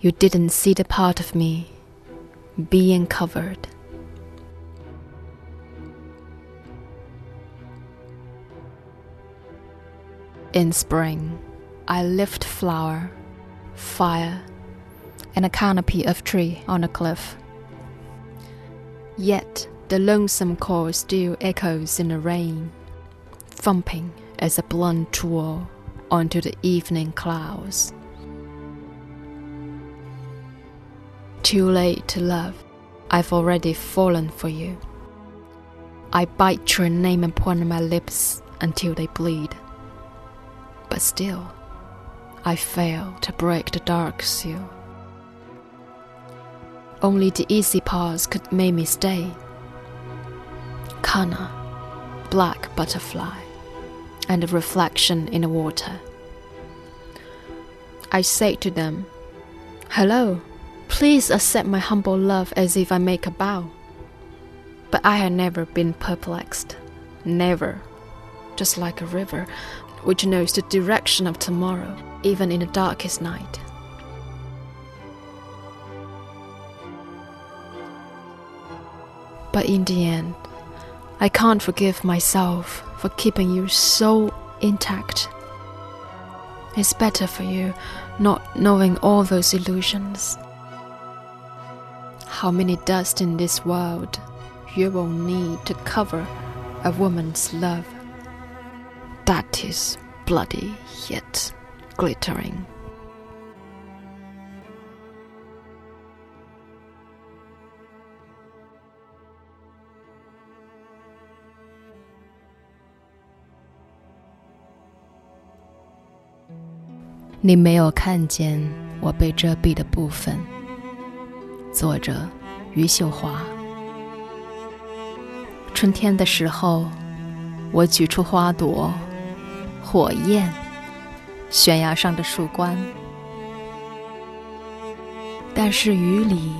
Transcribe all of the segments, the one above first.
You didn't see the part of me being covered. In spring, I lift flower, fire, and a canopy of tree on a cliff. Yet the lonesome call still echoes in the rain, thumping as a blunt tool onto the evening clouds. Too late to love, I've already fallen for you. I bite your name upon my lips until they bleed. But still, I fail to break the dark seal. Only the easy pause could make me stay. Canna, black butterfly, and a reflection in the water. I say to them, Hello, please accept my humble love as if I make a bow. But I had never been perplexed, never, just like a river which knows the direction of tomorrow, even in the darkest night. But in the end, I can't forgive myself for keeping you so intact. It's better for you not knowing all those illusions How many dust in this world you will need to cover a woman's love? That is bloody yet glittering. 你没有看见我被遮蔽的部分。 作者：余秀华。春天的时候，我举出花朵、火焰、悬崖上的树冠，但是雨里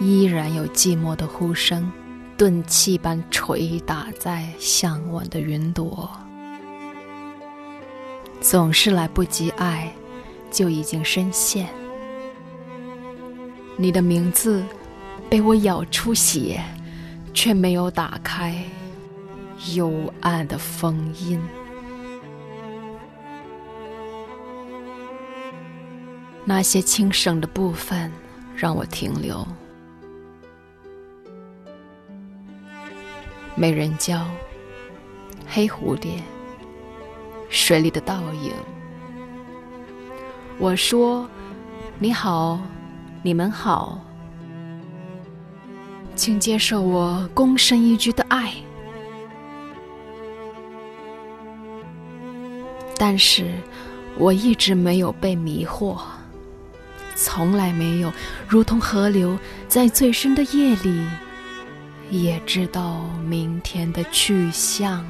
依然有寂寞的呼声，钝器般捶打在向晚的云朵。总是来不及爱。就已经深陷。你的名字被我咬出血，却没有打开幽暗的封印。那些轻省的部分让我停留。美人蕉，黑蝴蝶，水里的倒影。我说：“你好，你们好，请接受我躬身一句的爱。”但是，我一直没有被迷惑，从来没有如同河流，在最深的夜里，也知道明天的去向。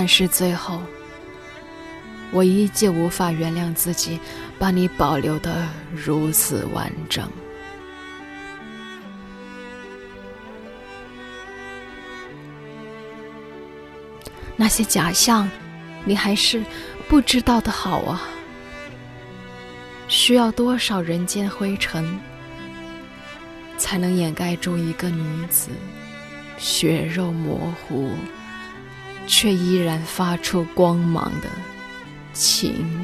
但是最后，我依旧无法原谅自己，把你保留的如此完整。那些假象，你还是不知道的好啊！需要多少人间灰尘，才能掩盖住一个女子血肉模糊？却依然发出光芒的情。